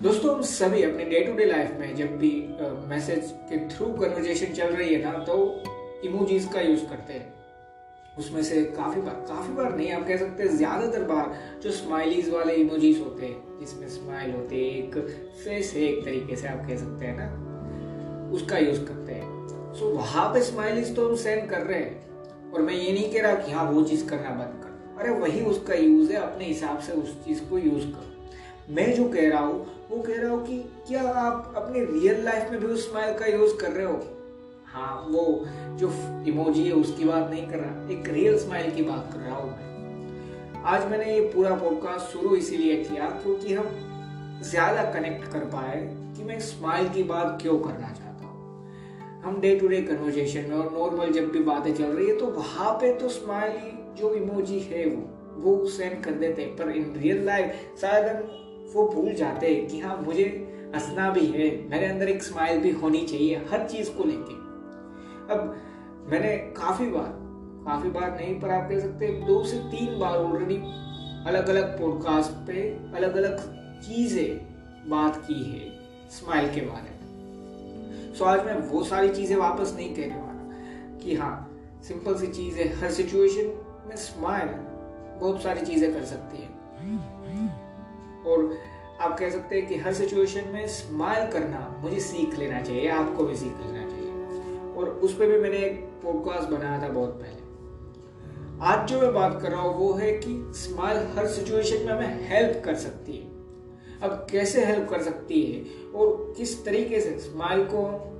दोस्तों, हम सभी अपने डे टू डे लाइफ में जब भी मैसेज के थ्रू कन्वर्जेशन चल रही है ना तो इमोजीज का यूज़ करते हैं। उसमें से काफ़ी बार काफ़ी बार नहीं, आप कह सकते ज़्यादातर बार जो स्माइलीज वाले इमोजीज होते हैं, जिसमें स्माइल होते हैं, एक फेस है, एक तरीके से आप कह सकते हैं ना, उसका यूज़ करते हैं। सो वहाँ पे स्माइलीज तो हम सेंड कर रहे हैं, और मैं ये नहीं कह रहा कि हाँ वो चीज़ करना बंद कर। अरे, वही उसका यूज़ है, अपने हिसाब से उस चीज़ को यूज़ करो। मैं जो कह रहा हूँ, वो कह रहा हूँ कि क्या आप अपने रियल लाइफ में भी उस स्माइल का यूज़ कर रहे हो? हाँ वो जो इमोजी है, उसकी बात नहीं कर रहा, एक रियल स्माइल की बात कर रहा हूँ मैं। आज मैंने ये पूरा पॉडकास्ट शुरू इसीलिए किया क्योंकि हम ज़्यादा कनेक्ट कर पाए कि मैं स्माइल की बात क्यों करना चाहता हूँ। हम डे टू डे कन्वर्जेशन में और नॉर्मल जब भी बातें चल रही है तो वहाँ पे तो स्माइल जो इमोजी है वो वो सेंड कर देते हैं। पर इन रियल लाइफ शायद हम वो भूल जाते हैं कि हाँ मुझे हंसना भी है, मेरे अंदर एक स्माइल भी होनी चाहिए, हर चीज़ को लेके। अब मैंने काफ़ी बार काफ़ी बार नहीं, पर आप कह सकते दो से तीन बार ऑलरेडी अलग अलग पॉडकास्ट पे अलग अलग चीज़ें बात की है स्माइल के बारे में। सो आज मैं वो सारी चीज़ें वापस नहीं कहने वाला कि हाँ सिंपल सी चीज़ है हर सिचुएशन में स्माइल बहुत सारी चीज़ें कर सकती है। और आप कह सकते हैं कि हर सिचुएशन में स्माइल करना मुझे सीख लेना चाहिए आपको भी सीख लेना चाहिए। और उस पर भी मैंने एक पॉडकास्ट बनाया था बहुत पहले। आज जो मैं बात कर रहा हूँ, वो है कि स्माइल हर सिचुएशन में हमें हेल्प कर सकती है। अब कैसे हेल्प कर सकती है? और किस तरीके से स्माइल को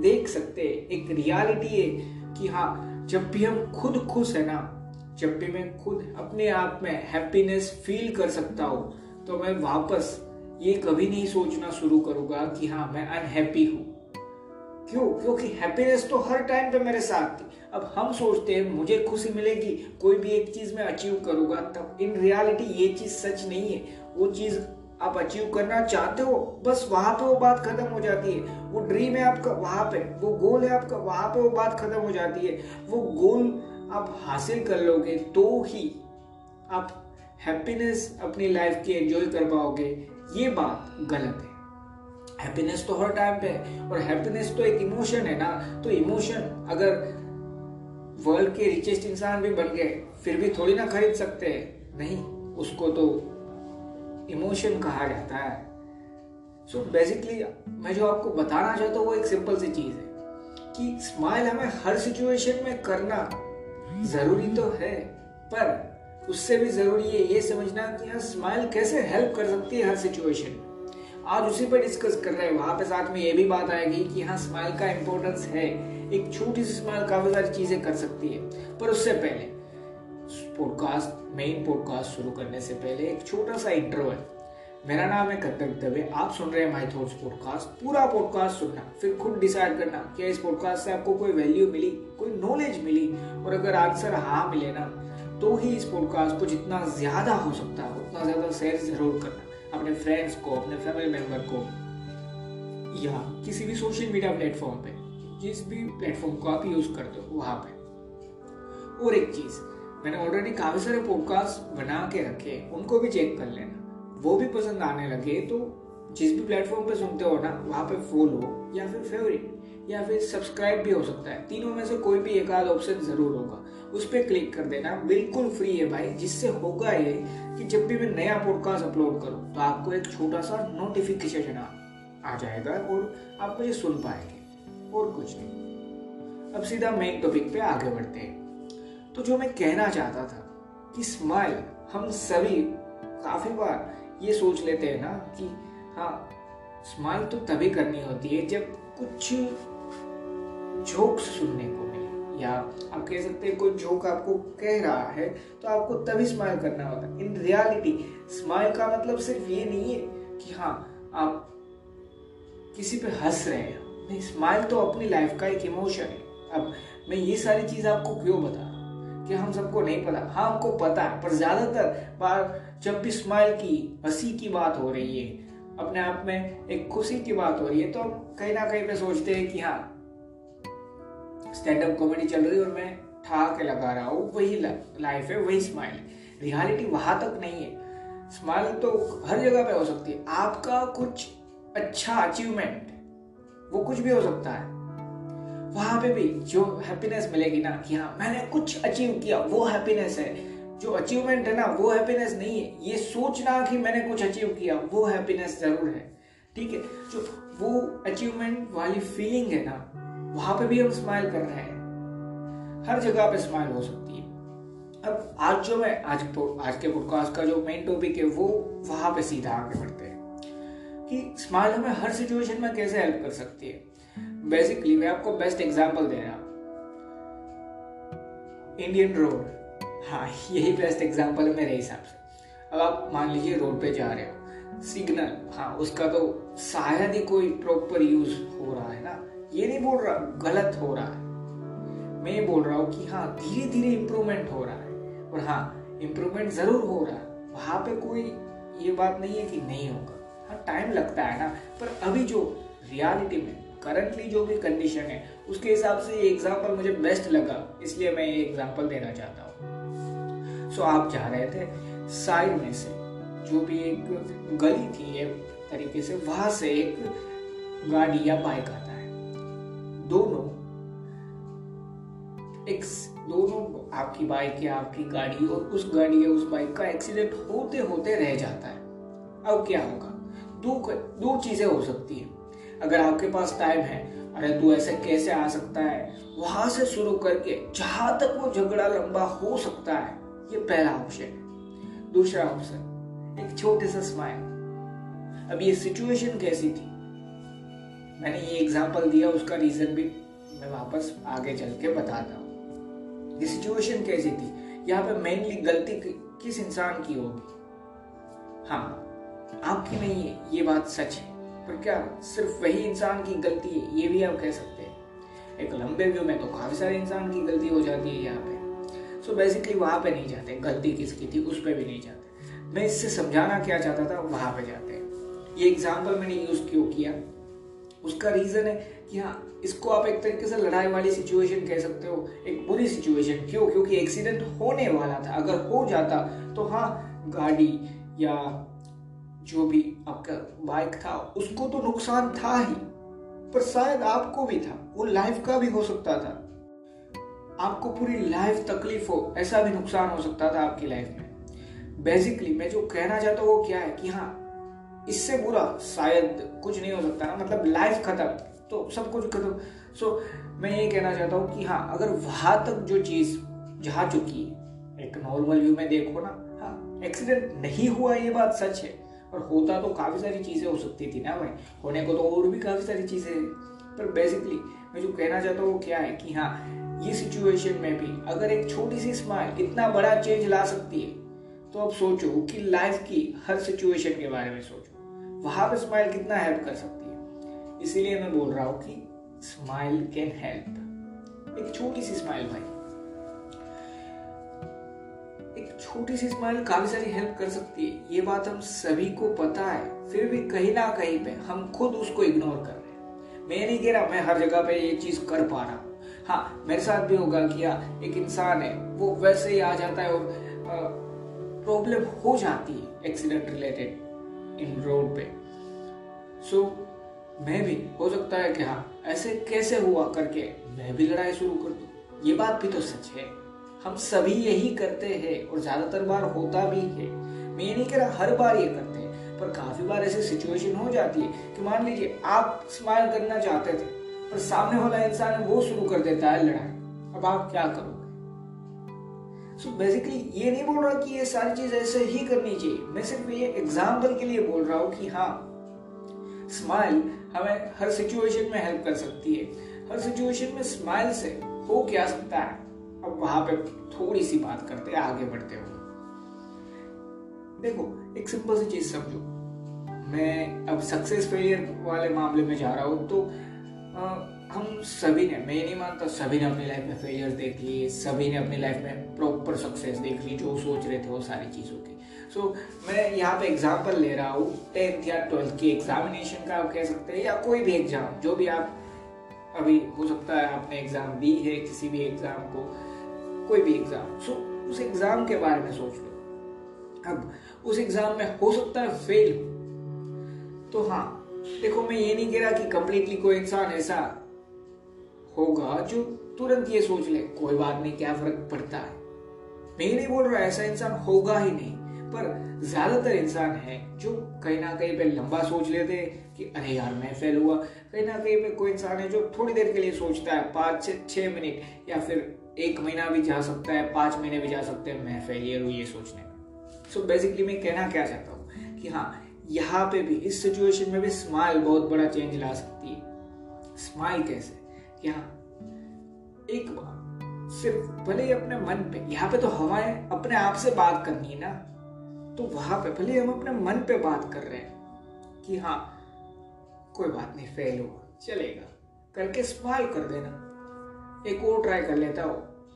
देख सकते हैं? एक रियलिटी है कि हाँ जब भी हम खुद खुश है ना, जब भी मैं खुद अपने आप में हैप्पीनेस फील कर सकता हूँ तो मैं वापस ये कभी नहीं सोचना शुरू करूँगा कि हाँ मैं अनहैप्पी हूँ। क्यों? क्योंकि हैप्पीनेस तो हर टाइम पे मेरे साथ थी। अब हम सोचते हैं, मुझे खुशी मिलेगी, कोई भी एक चीज़ में अचीव करूँगा, तब इन रियलिटी ये चीज़ सच नहीं है। वो चीज़ आप अचीव करना चाहते हो, बस वहाँ पे वो बात खत्म हो जाती है। वो ड्रीम है आपका, वहाँ पे। वो गोल है आपका, वहाँ पे वो बात खत्म हो जाती है। वो गोल आप हासिल कर लोगे तो ही आप हैप्पीनेस अपनी लाइफ की एंजॉय कर पाओगे, ये बात गलत है। हैप्पीनेस तो हर टाइम पे है, और हैप्पीनेस तो एक इमोशन है ना तो इमोशन अगर वर्ल्ड के रिचेस्ट इंसान भी बन गए, फिर भी थोड़ी ना खरीद सकते हैं। नहीं, उसको तो इमोशन कहा जाता है। सो so बेसिकली मैं जो आपको बताना चाहता हूँ, वो एक सिंपल सी चीज़ है कि स्माइल हमें हर सिचुएशन में करना ज़रूरी तो है, पर उससे भी ज़रूरी है ये समझना कि हाँ स्माइल कैसे हेल्प कर सकती है हर सिचुएशन आज उसी पर डिस्कस कर रहे हैं। वहाँ पे साथ में ये भी बात आएगी कि हाँ स्माइल का इंपॉर्टेंस है। एक छोटी सी स्माइल काफ़ी सारी चीज़ें कर सकती है। पर उससे पहले पॉडकास्ट मेन पॉडकास्ट शुरू करने से पहले एक छोटा सा इंटरव्यू है। मेरा नाम है कत्तर दबे आप सुन रहे हैं माई थॉट्स पॉडकास्ट पूरा पॉडकास्ट सुनना, फिर खुद डिसाइड करना क्या इस पॉडकास्ट से आपको कोई वैल्यू मिली, कोई नॉलेज मिली। और अगर आंसर हाँ मिले ना तो ही इस पॉडकास्ट को जितना ज़्यादा हो सकता है, उतना ज़्यादा शेयर ज़रूर करना। अपने फ्रेंड्स को, अपने फैमिली मेंबर को। या किसी भी सोशल मीडिया प्लेटफॉर्म पे, जिस भी प्लेटफॉर्म को आप यूज़ करते हो, वहाँ पे। और एक चीज़, मैंने ऑलरेडी काफ़ी सारे पॉडकास्ट बना के रखे, उनको भी चेक कर लेना। वो भी पसंद आने लगे तो जिस भी प्लेटफॉर्म पे सुनते हो ना, वहाँ पे फॉलो या फिर फेवरेट या फिर सब्सक्राइब भी हो सकता है। तीनों में से कोई भी एक आध ऑप्शन ज़रूर होगा। उस पर क्लिक कर देना। बिल्कुल फ्री है भाई। जिससे होगा ये कि जब भी मैं नया पॉडकास्ट अपलोड करूँ तो आपको एक छोटा सा नोटिफिकेशन आ जाएगा और आप मुझे सुन पाएँगे। और कुछ नहीं। अब सीधा मेन टॉपिक पे आगे बढ़ते हैं। तो जो मैं कहना चाहता था कि स्माइल हम सभी काफ़ी बार ये सोच लेते हैं ना कि हाँ स्माइल तो तभी करनी होती है जब कुछ जोक्स सुनने को मिले। या आप कह सकते हैं कोई जोक आपको कह रहा है तो आपको तभी स्माइल करना होता है। इन रियलिटी, स्माइल का मतलब सिर्फ़ ये नहीं है कि हाँ आप किसी पे हंस रहे हैं। नहीं, स्माइल तो अपनी लाइफ का एक इमोशन है। अब मैं ये सारी चीज़ आपको क्यों बता? कि हम सबको नहीं पता? हाँ हमको पता है, पर ज़्यादातर बार जब भी स्माइल की, हँसी की बात हो रही है अपने आप में एक खुशी की बात हो रही है तो हम कहीं ना कहीं पे सोचते हैं कि हाँ स्टैंड अप कॉमेडी चल रही है और मैं ठा के लगा रहा हूँ, वही लाइफ है, वही स्माइल रियलिटी वहाँ तक नहीं है। स्माइल तो हर जगह पे हो सकती है। आपका कुछ अच्छा अचीवमेंट वो कुछ भी हो सकता है। वहाँ पे भी जो हैप्पीनेस मिलेगी ना, कि हाँ मैंने कुछ अचीव किया, वो हैप्पीनेस है। जो अचीवमेंट है ना, वो हैप्पीनेस नहीं है। ये सोचना कि मैंने कुछ अचीव किया, वो हैप्पीनेस ज़रूर है। ठीक है? जो वो अचीवमेंट वाली फीलिंग है ना, वहाँ पे भी हम स्माइल कर रहे हैं। हर जगह पे स्माइल हो सकती है। अब आज जो मैं, आज तो आज के पॉडकास्ट का जो मेन टॉपिक है, वो वहाँ पे सीधा आगे बढ़ते हैं। कि स्माइल हमें हर सिचुएशन में कैसे हेल्प कर सकती है? बेसिकली मैं आपको बेस्ट एग्जांपल दे रहा हूँ। इंडियन रोड हाँ यही बेस्ट एग्ज़ाम्पल है मेरे हिसाब से। अब आप मान लीजिए रोड पे जा रहे हो। सिग्नल हाँ उसका तो शायद ही कोई प्रॉपर यूज़ हो रहा है ना। ये नहीं बोल रहा, गलत हो रहा है। मैं ये बोल रहा हूँ कि हाँ धीरे धीरे इम्प्रूवमेंट हो रहा है। और हाँ इम्प्रूवमेंट ज़रूर हो रहा है। वहाँ पे कोई ये बात नहीं है कि नहीं होगा। हाँ टाइम लगता है ना। पर अभी जो रियलिटी में करंटली जो भी कंडीशन है, उसके हिसाब से ये एग्ज़ाम्पल मुझे बेस्ट लगा। इसलिए मैं ये एग्ज़ाम्पल देना चाहता हूँ सो आप जा रहे थे साइड में से, जो भी एक गली थी, एक तरीके से वहाँ से एक गाड़ी या बाइक आता है। दोनों, एक दोनों आपकी बाइक या आपकी गाड़ी और उस गाड़ी या उस बाइक का एक्सीडेंट होते होते रह जाता है। अब क्या होगा? दो दो चीज़ें हो सकती है। अगर आपके पास टाइम है, अरे तू ऐसे कैसे आ सकता है? वहाँ से शुरू करके जहाँ तक वो झगड़ा लंबा हो सकता है ये पहला ऑप्शन है दूसरा ऑप्शन एक छोटे सा स्माइल अब ये सिचुएशन कैसी थी? मैंने ये एग्जांपल दिया, उसका रीजन भी मैं वापस आगे चल के बताता हूँ. ये सिचुएशन कैसी थी? यहाँ पे मेनली गलती किस इंसान की होगी? हाँ आपकी नहीं है, ये बात सच है. पर क्या सिर्फ़ वही इंसान की गलती है, ये भी आप कह सकते हैं. एक लंबे व्यू में तो काफ़ी सारे इंसान की गलती हो जाती है यहाँ पे. सो बेसिकली वहाँ पे नहीं जाते, गलती किसकी थी, उस पर भी नहीं जाते। मैं इससे समझाना क्या चाहता था, वहाँ पे जाते हैं। ये एग्ज़ाम्पल मैंने यूज़ क्यों किया? उसका रीजन है कि हाँ इसको आप एक तरीके से लड़ाई वाली सिचुएशन कह सकते हो, एक बुरी सिचुएशन क्यों? क्योंकि एक्सीडेंट होने वाला था। अगर हो जाता तो हाँ गाड़ी या जो भी आपका बाइक था, उसको तो नुकसान था ही, पर शायद आपको भी था। वो लाइफ का भी हो सकता था। आपको पूरी लाइफ तकलीफ़ हो ऐसा भी नुकसान हो सकता था आपकी लाइफ में। बेसिकली मैं जो कहना चाहता हूँ वो क्या है कि हाँ इससे बुरा शायद कुछ नहीं हो सकता ना मतलब लाइफ खत्म तो सब कुछ खत्म। सो so, मैं ये कहना चाहता हूँ कि हाँ अगर वहाँ तक जो चीज़ जा चुकी है एक नॉर्मल व्यू में देखो ना हाँ एक्सीडेंट नहीं हुआ ये बात सच है और होता तो काफ़ी सारी चीज़ें हो सकती थी ना भाई होने को तो और भी काफ़ी सारी चीज़ें पर बेसिकली मैं जो कहना चाहता हूँ वो क्या है कि हाँ ये सिचुएशन में भी अगर एक छोटी सी स्माइल इतना बड़ा चेंज ला सकती है तो अब सोचो कि लाइफ की हर सिचुएशन के बारे में सोचो। वहाँ पर स्माइल कितना हेल्प कर सकती है? इसीलिए मैं बोल रहा हूँ कि स्माइल कैन हेल्प एक छोटी सी स्माइल भाई। एक छोटी सी स्माइल काफ़ी सारी हेल्प कर सकती है। ये बात हम सभी को पता है। फिर भी कहीं ना कहीं पे हम खुद उसको इग्नोर कर रहे हैं। मैं नहीं कह रहा मैं हर जगह पे ये चीज़ कर पा रहा हूँ। हाँ मेरे साथ भी होगा कि या एक इंसान है वो वैसे ही आ जाता है और प्रॉब्लम हो जाती है एक्सीडेंट रिलेटेड इन रोड पे। सो so, मैं भी हो सकता है कि हाँ ऐसे कैसे हुआ करके मैं भी लड़ाई शुरू कर दू? ये बात भी तो सच है। हम सभी यही करते हैं और ज़्यादातर बार होता भी है। मैं ये नहीं कह रहा हर बार ये करते हैं पर काफ़ी बार ऐसी सिचुएशन हो जाती है कि मान लीजिए आप स्माइल करना चाहते थे पर सामने वाला इंसान वो शुरू कर देता है लड़ाई। अब आप क्या करोगे? सो so बेसिकली ये नहीं बोल रहा कि ये सारी चीज़ ऐसे ही करनी चाहिए। मैं सिर्फ़ ये एग्ज़ाम्पल के लिए बोल रहा हूँ कि हाँ स्माइल हमें हर सिचुएशन में हेल्प कर सकती है। हर सिचुएशन में स्माइल से हो क्या सकता है? अब वहाँ पे थोड़ी सी बात करते हैं, आगे बढ़ते हुए। देखो, एक सिंपल सी चीज़ समझो। मैं अब सक्सेस फेलियर वाले मामले में जा रहा हूँ तो हम सभी ने मैं नहीं मानता सभी ने अपनी लाइफ में फेलियर देख लिए सभी ने अपनी लाइफ में प्रॉपर सक्सेस देख ली जो सोच रहे थे वो सारी चीज़ों की। सो so, मैं यहाँ पे एग्ज़ाम्पल ले रहा हूँ टेंथ या ट्वेल्थ की एग्जामिनेशन का आप कह सकते हैं या कोई भी एग्ज़ाम जो भी आप अभी हो सकता है आपने एग्ज़ाम दी है किसी भी एग्ज़ाम को कोई भी एग्ज़ाम सो so, उस एग्ज़ाम के बारे में सोच लो। अब उस एग्ज़ाम में हो सकता है फेल तो हाँ देखो, मैं ये नहीं कह रहा कि कंप्लीटली कोई इंसान ऐसा होगा जो तुरंत ये सोच ले, कोई बात नहीं, क्या फ़र्क पड़ता है? मैं ये नहीं बोल रहा, ऐसा इंसान होगा ही नहीं। पर ज़्यादातर इंसान है जो कहीं ना कहीं पे लंबा सोच लेते हैं कि, अरे यार, मैं फेल हुआ। कहीं ना कहीं पे कोई इंसान है जो थोड़ी देर के लिए सोचता है, पाँच से छह मिनट या फिर एक महीना भी जा सकता है, पाँच महीने भी जा सकते हैं, मैं फेलियर हूँ ये सोचने में। सो बेसिकली मैं कहना क्या चाहता हूँ कि हाँ यहाँ पे भी, इस सिचुएशन में भी स्माइल बहुत बड़ा चेंज ला सकती है। स्माइल कैसे? कि हाँ एक बार, सिर्फ़ भले ही अपने मन पे, यहाँ पे तो हमें अपने आप से बात करनी है ना। तो वहाँ पे भले हम अपने मन पे बात कर रहे हैं कि हाँ कोई बात नहीं फेल हुआ, चलेगा। करके स्माइल कर देना। एक और ट्राई कर लेता हो।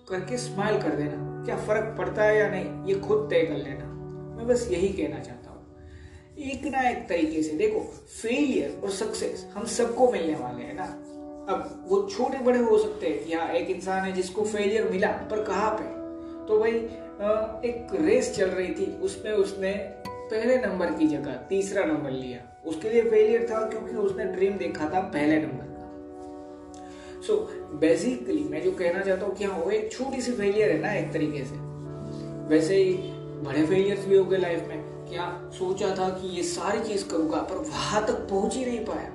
करके स्माइल कर देना। क्या फ़र्क पड़ता है या नहीं, ये खुद तय कर लेना। मैं बस यही कहना चाहता एक ना एक तरीके से, देखो फेलियर और सक्सेस हम सबको मिलने वाले हैं ना। अब वो छोटे बड़े हो सकते हैं या एक इंसान है जिसको फेलियर मिला, पर कहाँ पे? तो भाई एक रेस चल रही थी, उसमें उसने पहले नंबर की जगह, तीसरा नंबर लिया। उसके लिए फेलियर था क्योंकि उसने ड्रीम देखा था पहले नंबर का। सो बेसिकली मैं जो कहना चाहता हूँ कि हाँ वो एक छोटी सी फेलियर है ना, एक तरीके से। वैसे ही बड़े फेलियर्स भी हो गए लाइफ में। क्या सोचा था कि ये सारी चीज़ करूँगा पर वहाँ तक पहुँच ही नहीं पाया।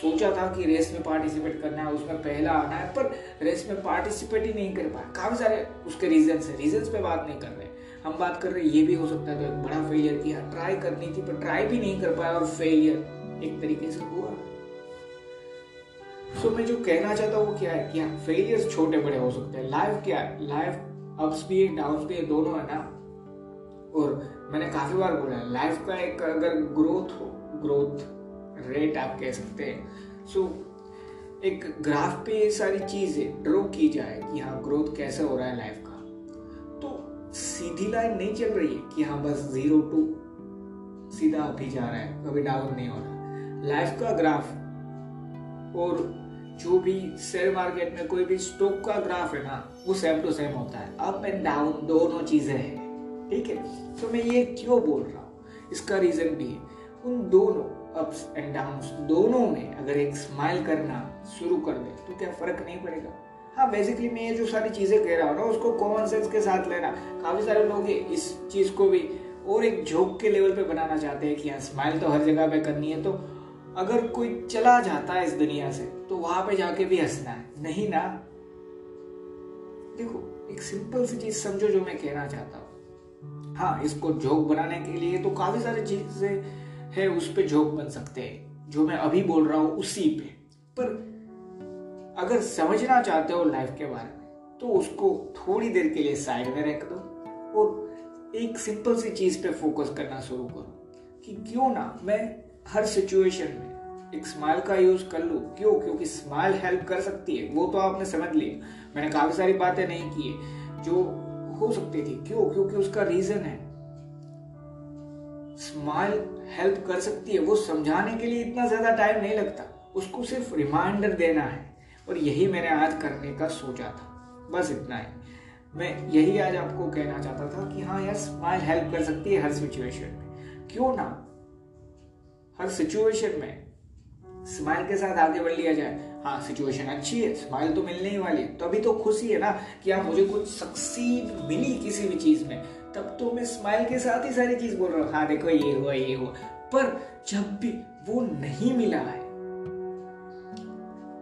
सोचा था कि रेस में पार्टिसिपेट करना है उसमें पहला आना है पर रेस में पार्टिसिपेट ही नहीं कर पाया। काफ़ी सारे उसके रीजन है। रीजन पे बात नहीं कर रहे। हम बात कर रहे ये भी हो सकता है तो एक बड़ा फेलियर किया ट्राई करनी थी पर ट्राई भी नहीं कर पाया और फेलियर एक तरीके से हुआ। सो so, मैं जो कहना चाहता हूँ वो क्या है क्या फेलियर छोटे बड़े हो सकते हैं। लाइफ क्या है? लाइफ अप्स भी है डाउन भी है दोनों है ना। और मैंने काफ़ी बार बोला है लाइफ का एक अगर ग्रोथ हो ग्रोथ रेट आप कह सकते हैं। सो so, एक ग्राफ पे ये सारी चीज़ें ड्रॉ की जाए कि हाँ ग्रोथ कैसे हो रहा है लाइफ का तो सीधी लाइन नहीं चल रही है कि हाँ बस ज़ीरो टू सीधा अभी जा रहा है कभी डाउन नहीं हो रहा। लाइफ का ग्राफ और जो भी शेयर मार्केट में कोई भी स्टॉक का ग्राफ है ना वो सेम टू सेम होता है। अप एंड डाउन दोनों चीज़ें हैं। ठीक है? तो मैं ये क्यों बोल रहा हूँ? इसका रीजन भी है। उन दोनों अप्स एंड डाउन्स दोनों में अगर एक स्माइल करना शुरू कर दे तो क्या फ़र्क नहीं पड़ेगा? हाँ बेसिकली मैं ये जो सारी चीज़ें कह रहा हूँ ना, उसको कॉमन सेंस के साथ लेना। काफ़ी सारे लोग इस चीज़ को भी और एक झोंक के लेवल पे बनाना चाहते हैं कि हाँ स्माइल तो हर जगह पे करनी है तो अगर कोई चला जाता है इस दुनिया से तो वहाँ पे जाके भी हंसना है। नहीं ना? देखो, एक सिंपल सी चीज़ समझो जो मैं कहना चाहता हूँ। हाँ इसको जोक बनाने के लिए तो काफ़ी सारी चीज़ें है, उस पर जोक बन सकते हैं, जो मैं अभी बोल रहा हूँ उसी पे। पर अगर समझना चाहते हो लाइफ के बारे में तो उसको थोड़ी देर के लिए साइड में रख दो और एक सिंपल सी चीज़ पे फोकस करना शुरू करो कि क्यों ना मैं हर सिचुएशन में एक स्माइल का यूज़ कर लू। क्यों? क्योंकि स्माइल हेल्प कर सकती है। वो तो आपने समझ लिया। मैंने काफ़ी सारी बातें नहीं की है, जो हो सकती थी। क्यों? क्योंकि उसका रीजन है। स्माइल हेल्प कर सकती है। वो समझाने के लिए इतना ज़्यादा टाइम नहीं लगता। उसको सिर्फ़ रिमाइंडर देना है। और यही मैंने आज करने का सोचा था। बस इतना ही। मैं यही आज आपको कहना चाहता था कि हाँ यार स्माइल हेल्प कर सकती है हर सिचुएशन में। क्यों ना? हर सिचुएशन में स्माइल के साथ आगे बढ़ लिया जाए। हाँ सिचुएशन अच्छी है स्माइल तो मिलने ही वाली है। तो अभी तो खुशी है ना कि हाँ मुझे कुछ सक्सीड मिली किसी भी चीज़ में। तब तो मैं स्माइल के साथ ही सारी चीज़ बोल रहा हूँ हाँ देखो, ये हुआ ये हुआ। पर जब भी वो नहीं मिला है,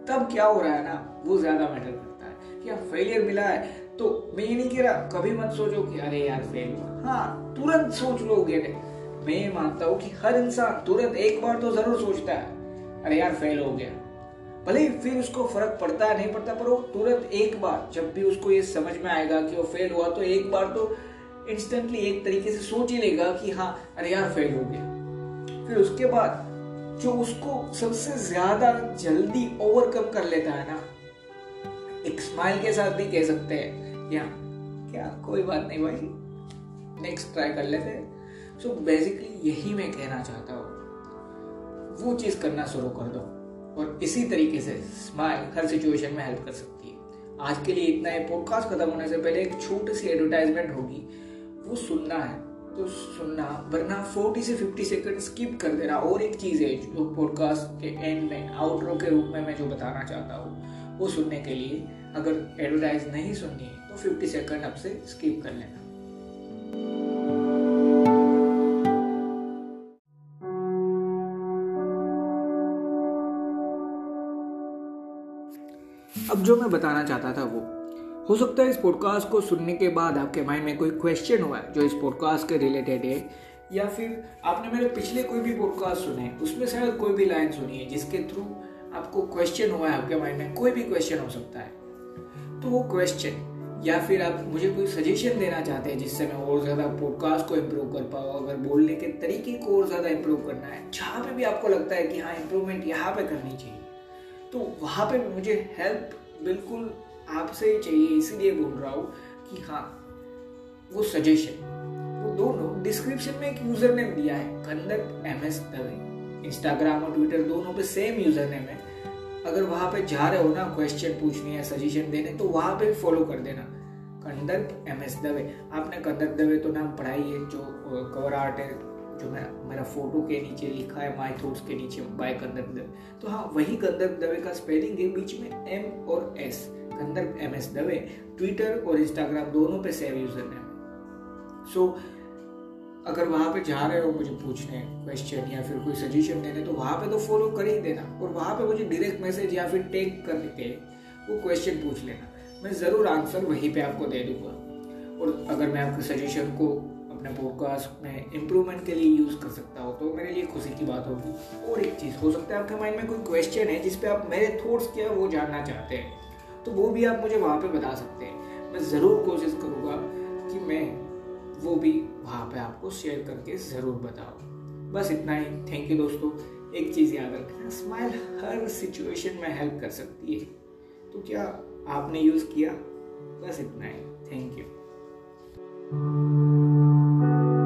तब क्या हो रहा है ना, वो ज़्यादा मैटर करता है क्या फेलियर मिला है। तो मैं ये नहीं कह रहा, कभी मत सोचो कि अरे यार फेल हुआ। हाँ तुरंत सोच लो लोगे मैं मानता हूँ कि हर इंसान तुरंत एक बार तो ज़रूर सोचता है, अरे यार फेल हो गया। भले ही फिर उसको फ़र्क पड़ता है, नहीं पड़ता, पर वो तुरंत एक बार, जब भी उसको ये समझ में आएगा कि वो फेल हुआ तो एक बार तो इंस्टेंटली एक तरीके से सोच ही लेगा कि हाँ अरे यार फेल हो गया। फिर उसके बाद जो उसको सबसे ज़्यादा जल्दी ओवरकम कर लेता है ना, एक स्माइल के साथ भी कह सकते हैं या क्या कोई बात नहीं भाई नेक्स्ट ट्राई कर लेते हैं। सो बेसिकली यही मैं कहना चाहता हूँ। वो चीज़ करना शुरू कर दो। और इसी तरीके से स्माइल हर सिचुएशन में हेल्प कर सकती है। आज के लिए इतना ही। पॉडकास्ट खत्म होने से पहले एक छोटी सी एडवर्टाइजमेंट होगी। वो सुनना है तो सुनना, वरना 40 से 50 सेकंड स्किप कर देना। और एक चीज़ है जो पॉडकास्ट के एंड में आउटरो के रूप में मैं जो बताना चाहता हूँ, वो सुनने के लिए अगर एडवर्टाइज नहीं सुननी है तो 50 सेकंड आपसे स्किप कर लेना। अब जो मैं बताना चाहता था वो। हो सकता है इस पॉडकास्ट को सुनने के बाद आपके माइंड में कोई क्वेश्चन हुआ है जो इस पॉडकास्ट के रिलेटेड है, या फिर आपने मेरे पिछले कोई भी पॉडकास्ट सुने, उसमें शायद कोई भी लाइन सुनी है जिसके थ्रू आपको क्वेश्चन हुआ है आपके माइंड में, कोई भी क्वेश्चन हो सकता है। तो वो क्वेश्चन या फिर आप मुझे कोई सजेशन देना चाहते हैं जिससे मैं और ज़्यादा पॉडकास्ट को इम्प्रूव कर पाऊँ, अगर बोलने के तरीके को और ज़्यादा इम्प्रूव करना है, जहाँ पे भी आपको लगता है कि हाँ इम्प्रूवमेंट यहाँ पे करनी चाहिए तो वहाँ पे मुझे हेल्प बिल्कुल आपसे ही चाहिए, इसीलिए बोल रहा हूँ कि हाँ वो सजेशन वो दोनों डिस्क्रिप्शन में एक यूज़र नेम दिया है कंदक एम एस दवे इंस्टाग्राम और ट्विटर दोनों पे सेम यूज़र नेम है। अगर वहाँ पे जा रहे हो ना क्वेश्चन पूछने या सजेशन देने तो वहाँ पे फॉलो कर देना। कंदक एम एस दवे आपने कंदक दवे तो नाम पढ़ाई है जो कवर आर्ट है जो मैं मेरा फ़ोटो के नीचे लिखा है माई थॉट्स के नीचे बाय कंदर्प दवे तो हाँ वही कंदर्प दवे का स्पेलिंग है बीच में एम और S Kandarp M S Dave Twitter और इंस्टाग्राम दोनों पे save user name so so, अगर वहाँ पे जा रहे हो मुझे पूछने क्वेश्चन या फिर कोई सजेशन देने तो वहाँ पे तो फॉलो कर ही देना। और वहाँ पे मुझे डायरेक्ट मैसेज या फिर टेक करके वो क्वेश्चन पूछ लेना। मैं ज़रूर आंसर वहीं पे आपको दे दूँगा। और अगर मैं आपके सजेशन को अपने पॉडकास्ट में इम्प्रूवमेंट के लिए यूज़ कर सकता हो तो मेरे लिए खुशी की बात होगी। और एक चीज़, हो सकता है आपके माइंड में कोई क्वेश्चन है जिस पे आप मेरे थॉट्स क्या वो जानना चाहते हैं तो वो भी आप मुझे वहाँ पर बता सकते हैं। मैं ज़रूर कोशिश करूँगा कि मैं वो भी वहाँ पर आपको शेयर करके ज़रूर बताऊँ। बस इतना ही। थैंक यू दोस्तों। एक चीज़ याद रखना स्माइल हर सिचुएशन में हेल्प कर सकती है। तो क्या आपने यूज़ किया? बस इतना ही। Thank you thank you